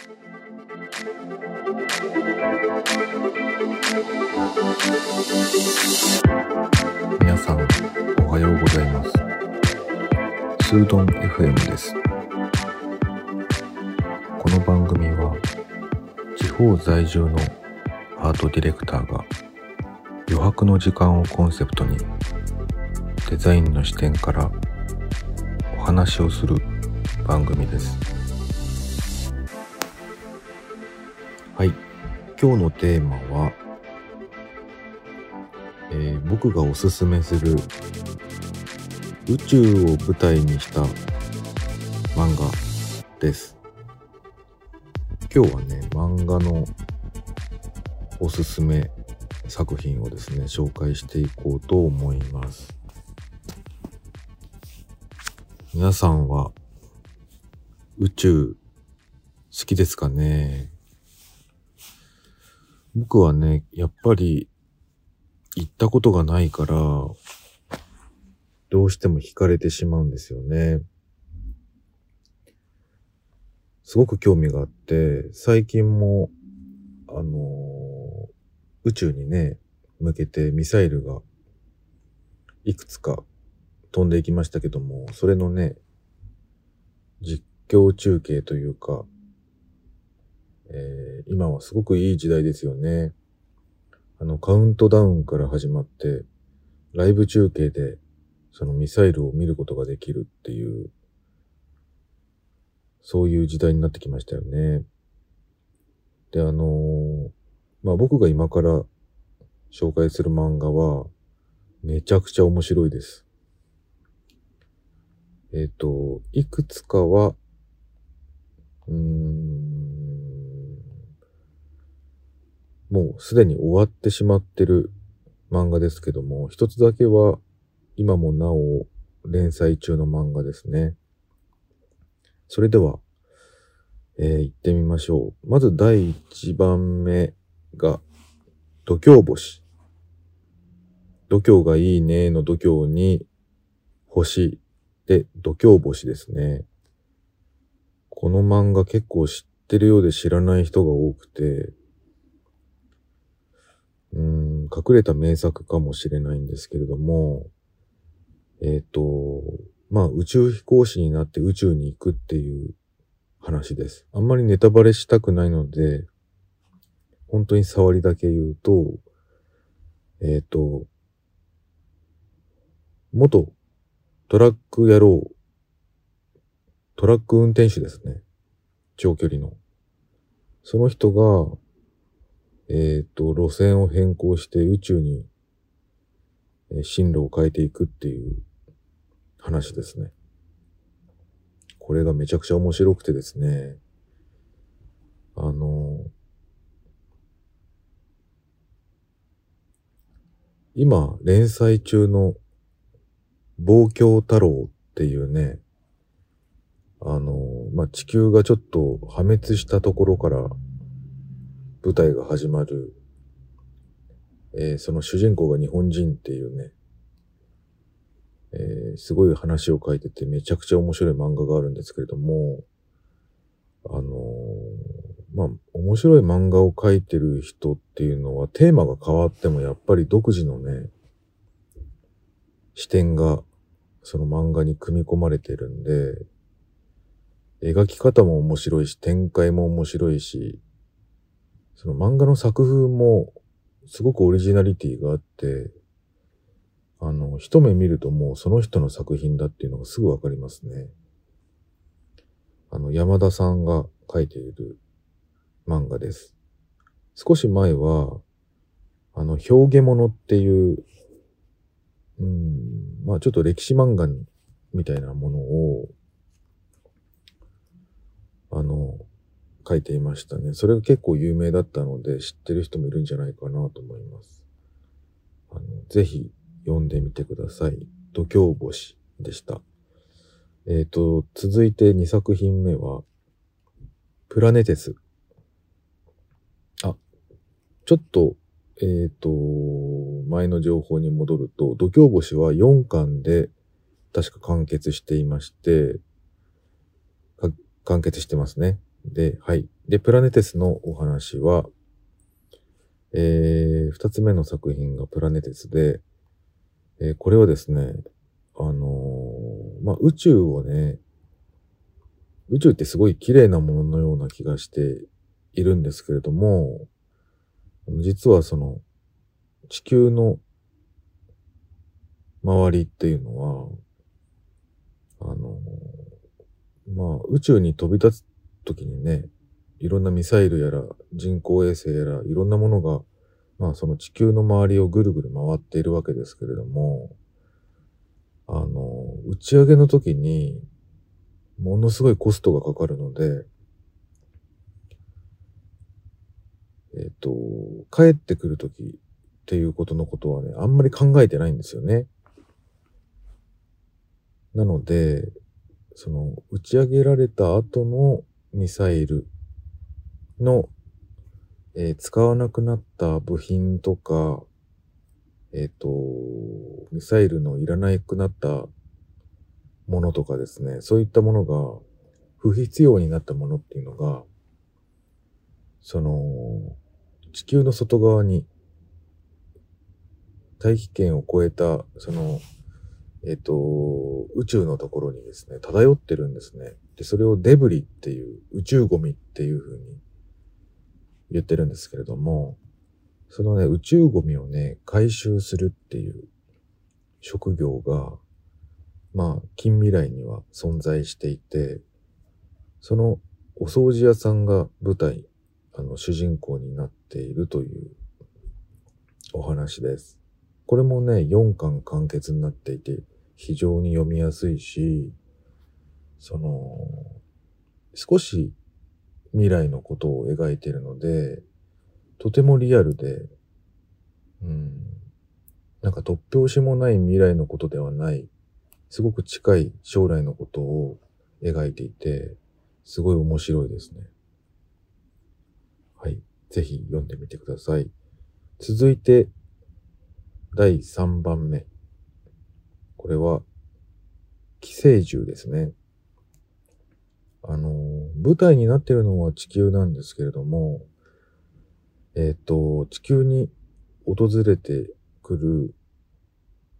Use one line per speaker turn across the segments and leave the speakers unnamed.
皆さんおはようございます。スードン FM です。この番組は地方在住のアートディレクターが余白の時間をコンセプトにデザインの視点からお話をする番組です。はい。今日のテーマは、えー僕がおすすめする宇宙を舞台にした漫画です。今日はね漫画のおすすめ作品をですね紹介していこうと思います。皆さんは宇宙好きですかね？僕はね、やっぱり行ったことがないから、どうしても惹かれてしまうんですよね。すごく興味があって、最近も、あの宇宙にね、向けてミサイルがいくつか飛んでいきましたけども、それのね、実況中継というか、えー今はすごくいい時代ですよね。あの、カウントダウンから始まって、ライブ中継で、そのミサイルを見ることができるっていう、そういう時代になってきましたよね。で、あのーまあ、僕が今から紹介する漫画は、めちゃくちゃ面白いです。えっ、と、いくつかは、うーん、もうすでに終わってしまってる漫画ですけども、一つだけは今もなお連載中の漫画ですね。それでは、えー行ってみましょう。まず第一番目が、度胸星。度胸がいいねの度胸に、星で度胸星ですね。この漫画結構知ってるようで知らない人が多くて、うん、隠れた名作かもしれないんですけれども、えっ、と、まあ宇宙飛行士になって宇宙に行くっていう話です。あんまりネタバレしたくないので、本当に触りだけ言うと、えっ、と、元トラック野郎、トラック運転手ですね。長距離の。その人が、えっ、と、路線を変更して宇宙に、え進路を変えていくっていう話ですね。これがめちゃくちゃ面白くてですね。あの今、連載中の、望郷太郎っていうね、あのまあ、地球がちょっと破滅したところから舞台が始まる、えーその主人公が日本人っていうね、えーすごい話を書いててめちゃくちゃ面白い漫画があるんですけれども、あのーまあ、面白い漫画を描いてる人っていうのはテーマが変わってもやっぱり独自のね、視点がその漫画に組み込まれてるんで、描き方も面白いし、展開も面白いし、その漫画の作風もすごくオリジナリティがあって、あの、一目見るともうその人の作品だっていうのがすぐわかりますね。あの、山田さんが書いている漫画です。少し前は、あの、表現物っていう、うん、まあちょっと歴史漫画みたいなものを、あの、書いていましたね。それが結構有名だったので知ってる人もいるんじゃないかなと思います。あの、ぜひ読んでみてください。度胸星でした。えっ、と、続いて2作品目は、プラネテス。あ、ちょっと、えっ、と、前の情報に戻ると、度胸星は4巻で確か完結していまして、完結してますね。で、はい。で、プラネテスのお話は、えー、二つ目の作品がプラネテスで、えー、これはですね、あのー、まあ、宇宙をね、宇宙ってすごい綺麗なもののような気がしているんですけれども、実はその、地球の周りっていうのは、あの、まあ、宇宙に飛び立つ時にね、いろんなミサイルやら人工衛星やらいろんなものが、まあその地球の周りをぐるぐる回っているわけですけれども、あの、打ち上げの時に、ものすごいコストがかかるので、えっ、と、帰ってくる時っていうことのことはね、あんまり考えてないんですよね。なので、その、打ち上げられた後のミサイルの、えー、使わなくなった部品とか、えっ、ー、と、ミサイルのいらなくなったものとかですね、そういったものが不必要になったものっていうのが、その、地球の外側に大気圏を超えた、その、えっ、ー、と、宇宙のところにですね、漂ってるんですね。で、それをデブリっていう、宇宙ゴミっていう風に言ってるんですけれども、そのね、宇宙ゴミをね、回収するっていう職業が、まあ、近未来には存在していて、そのお掃除屋さんが舞台、あの、主人公になっているというお話です。これもね、4巻完結になっていて、非常に読みやすいし、その、少し未来のことを描いているので、とてもリアルで、うん、なんか突拍子もない未来のことではない、すごく近い将来のことを描いていて、すごい面白いですね。はい。ぜひ読んでみてください。続いて、第3番目。これは、寄生獣ですね。あの、舞台になってるのは地球なんですけれども、えっ、ー、と、地球に訪れてくる、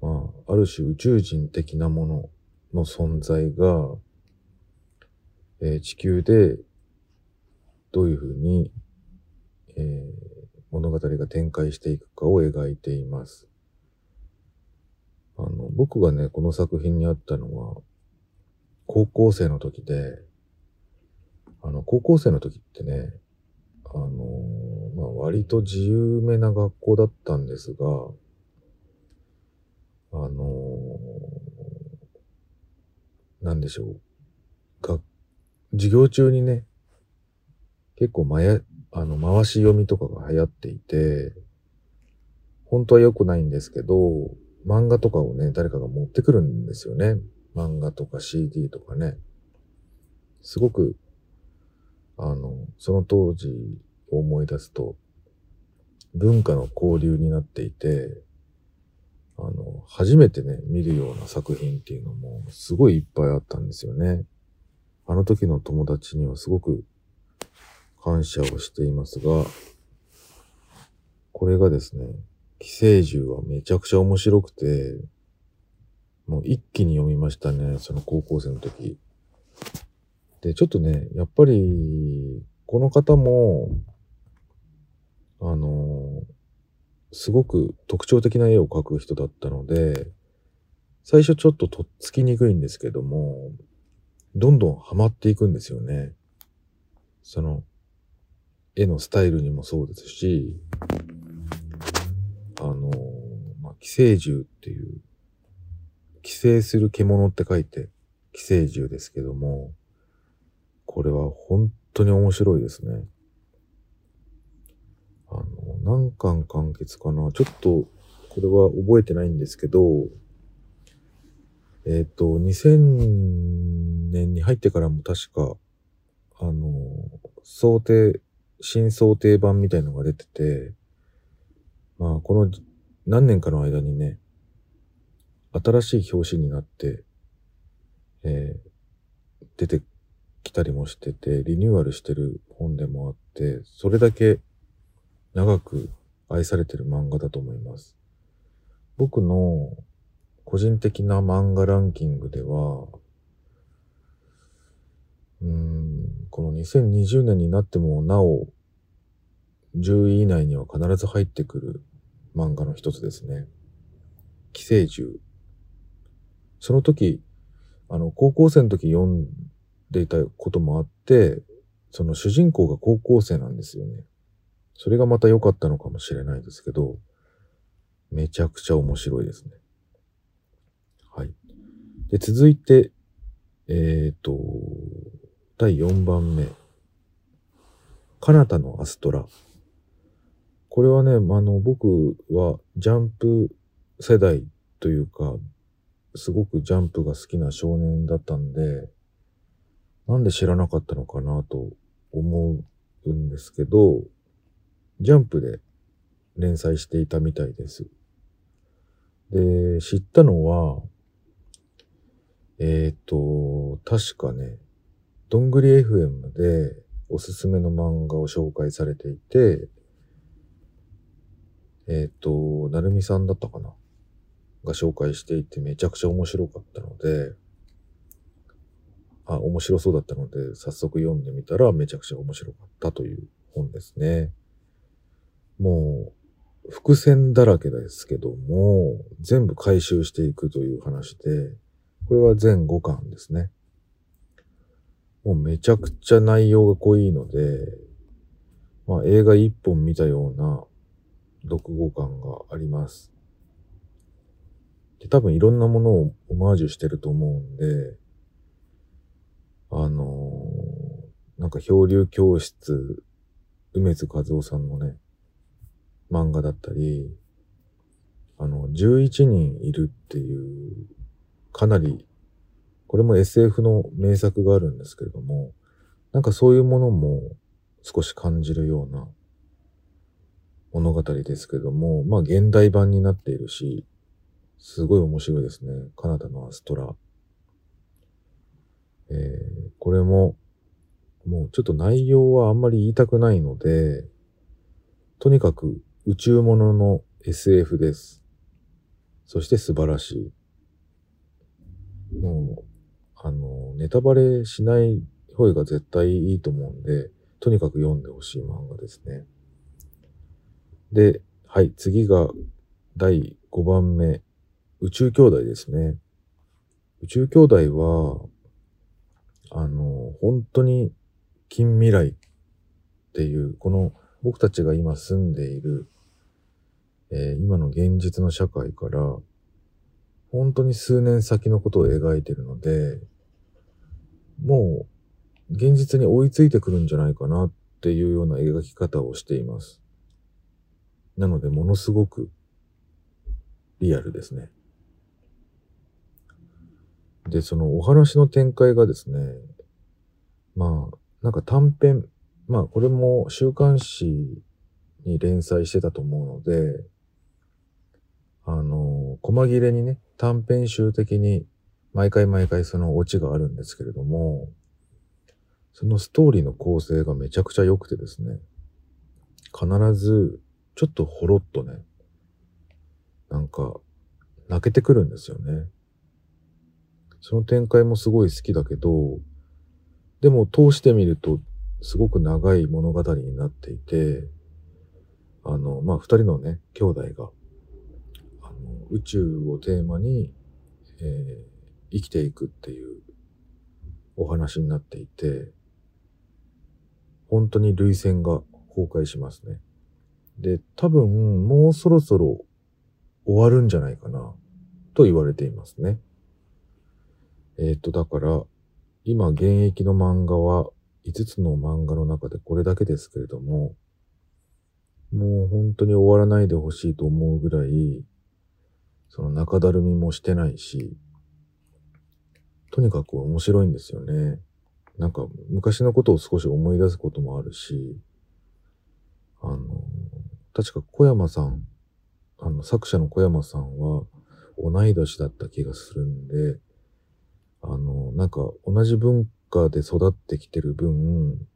まあ、ある種宇宙人的なものの存在が、えー、地球でどういうふうに、えー、物語が展開していくかを描いています。あの、僕がね、この作品にあったのは、高校生の時で、あの、高校生の時ってね、あの、まあ、割と自由めな学校だったんですが、あの、なんでしょう。が、授業中にね、結構まや、あの、回し読みとかが流行っていて、本当は良くないんですけど、漫画とかをね、誰かが持ってくるんですよね。漫画とか CD とかね。すごく、あの、その当時を思い出すと、文化の交流になっていて、あの、初めてね、見るような作品っていうのもすごいいっぱいあったんですよね。あの時の友達にはすごく感謝をしていますが、これがですね、寄生獣はめちゃくちゃ面白くて、もう一気に読みましたね、その高校生の時。で、ちょっとね、やっぱり、この方も、あのすごく特徴的な絵を描く人だったので、最初ちょっととっつきにくいんですけども、どんどんハマっていくんですよね。その、絵のスタイルにもそうですし、あの、まあ、寄生獣っていう、寄生する獣って書いて、寄生獣ですけども、これは本当に面白いですね。あの、何巻完結かな？ちょっと、これは覚えてないんですけど、えっ、ー、と、2000年に入ってからも確か、あの、想定、新想定版みたいのが出てて、まあ、この何年かの間にね、新しい表紙になって、えー、出て来たりもしてて、リニューアルしてる本でもあって、それだけ長く愛されてる漫画だと思います。僕の個人的な漫画ランキングでは、うん、この2020年になってもなお10位以内には必ず入ってくる漫画の一つですね。寄生獣。その時、あの、高校生の時読んでいたこともあって、その主人公が高校生なんですよね。それがまた良かったのかもしれないですけど、めちゃくちゃ面白いですね。はい。で、続いて、えっ、ー、と、第4番目。カナタのアストラ。これはね、あの、僕はジャンプ世代というか、すごくジャンプが好きな少年だったんで、なんで知らなかったのかなと思うんですけど、ジャンプで連載していたみたいです。で、知ったのは、えっ、ー、と、確かね、どんぐり FM でおすすめの漫画を紹介されていて、えっ、ー、と、なるみさんだったかな？が紹介していてめちゃくちゃ面白かったので、あ、面白そうだったので、早速読んでみたらめちゃくちゃ面白かったという本ですね。もう、伏線だらけですけども、全部回収していくという話で、これは全5巻ですね。もうめちゃくちゃ内容が濃いので、まあ映画一本見たような読後感があります。で多分いろんなものをオマージュしてると思うんで、あのー、なんか漂流教室、梅津和夫さんのね、漫画だったり、あの、11人いるっていう、かなりこれも SF の名作があるんですけれども、なんかそういうものも少し感じるような物語ですけども、まあ現代版になっているし、すごい面白いですね。カナダのアストラ。えー、これも、もうちょっと内容はあんまり言いたくないので、とにかく宇宙ものの SF です。そして素晴らしい。もう、あの、ネタバレしない方が絶対いいと思うんで、とにかく読んでほしい漫画ですね。で、はい、次が第5番目、宇宙兄弟ですね。宇宙兄弟は、あの、本当に近未来っていう、この僕たちが今住んでいる、えー、今の現実の社会から、本当に数年先のことを描いているので、もう現実に追いついてくるんじゃないかなっていうような描き方をしています。なので、ものすごくリアルですね。で、そのお話の展開がですね、まあ、なんか短編、まあこれも週刊誌に連載してたと思うので、あの、細切れにね、短編集的に毎回毎回そのオチがあるんですけれども、そのストーリーの構成がめちゃくちゃ良くてですね、必ずちょっとほろっとね、なんか泣けてくるんですよね。その展開もすごい好きだけど、でも通してみるとすごく長い物語になっていて、あの、まあ、二人のね、兄弟が、あの、宇宙をテーマに、えー、生きていくっていうお話になっていて、本当に類線が崩壊しますね。で、多分もうそろそろ終わるんじゃないかなと言われていますね。えっ、と、だから、今現役の漫画は5つの漫画の中でこれだけですけれども、もう本当に終わらないでほしいと思うぐらい、その中だるみもしてないし、とにかく面白いんですよね。なんか昔のことを少し思い出すこともあるし、あの、確か小山さん、あの作者の小山さんは同い年だった気がするんで、あの、なんか同じ文家で育ってきてる分、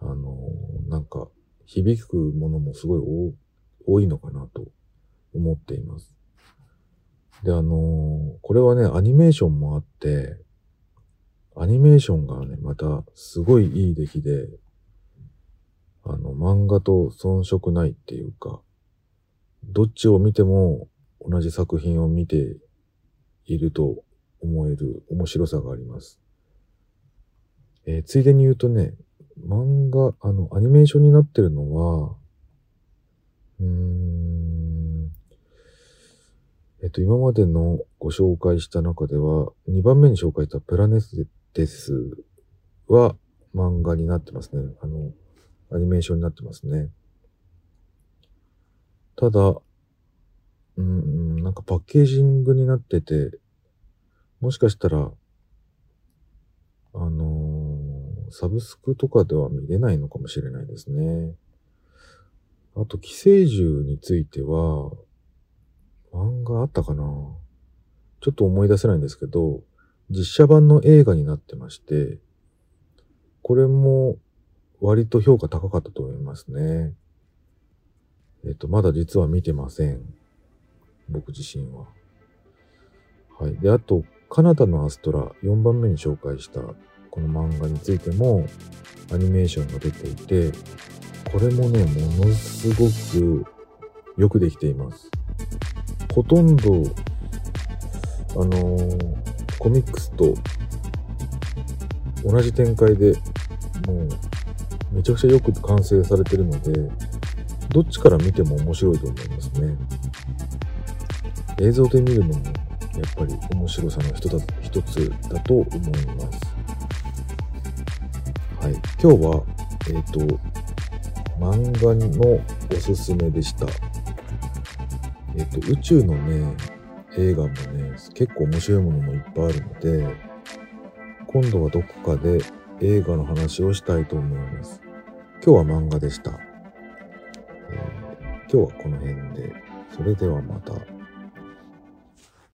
あの、なんか、響くものもすごい多いのかなと思っています。で、あのこれはね、アニメーションもあって、アニメーションがね、またすごいいい出来で、あの、漫画と遜色ないっていうか、どっちを見ても同じ作品を見ていると思える面白さがあります。えー、ついでに言うとね、漫画、あの、アニメーションになってるのは、うーん、えっと、今までのご紹介した中では、2番目に紹介したプラネステスは漫画になってますね。あの、アニメーションになってますね。ただ、うん、なんかパッケージングになってて、もしかしたら、あのー、サブスクとかでは見れないのかもしれないですね。あと、寄生獣については、漫画あったかな？ちょっと思い出せないんですけど、実写版の映画になってまして、これも割と評価高かったと思いますね。えっ、と、まだ実は見てません。僕自身は。はい。で、あと、カナダのアストラ、4番目に紹介したこの漫画についても、アニメーションが出ていて、これもね、ものすごくよくできています。ほとんど、あのー、コミックスと同じ展開でもうめちゃくちゃよく完成されてるので、どっちから見ても面白いと思いますね。映像で見るのもやっぱり面白さの一つ一つだと思います。はい。今日は、えっ、ー、と、漫画のおすすめでした。えっ、ー、と、宇宙のね、映画もね、結構面白いものもいっぱいあるので、今度はどこかで映画の話をしたいと思います。今日は漫画でした。えー、今日はこの辺で、それではまた。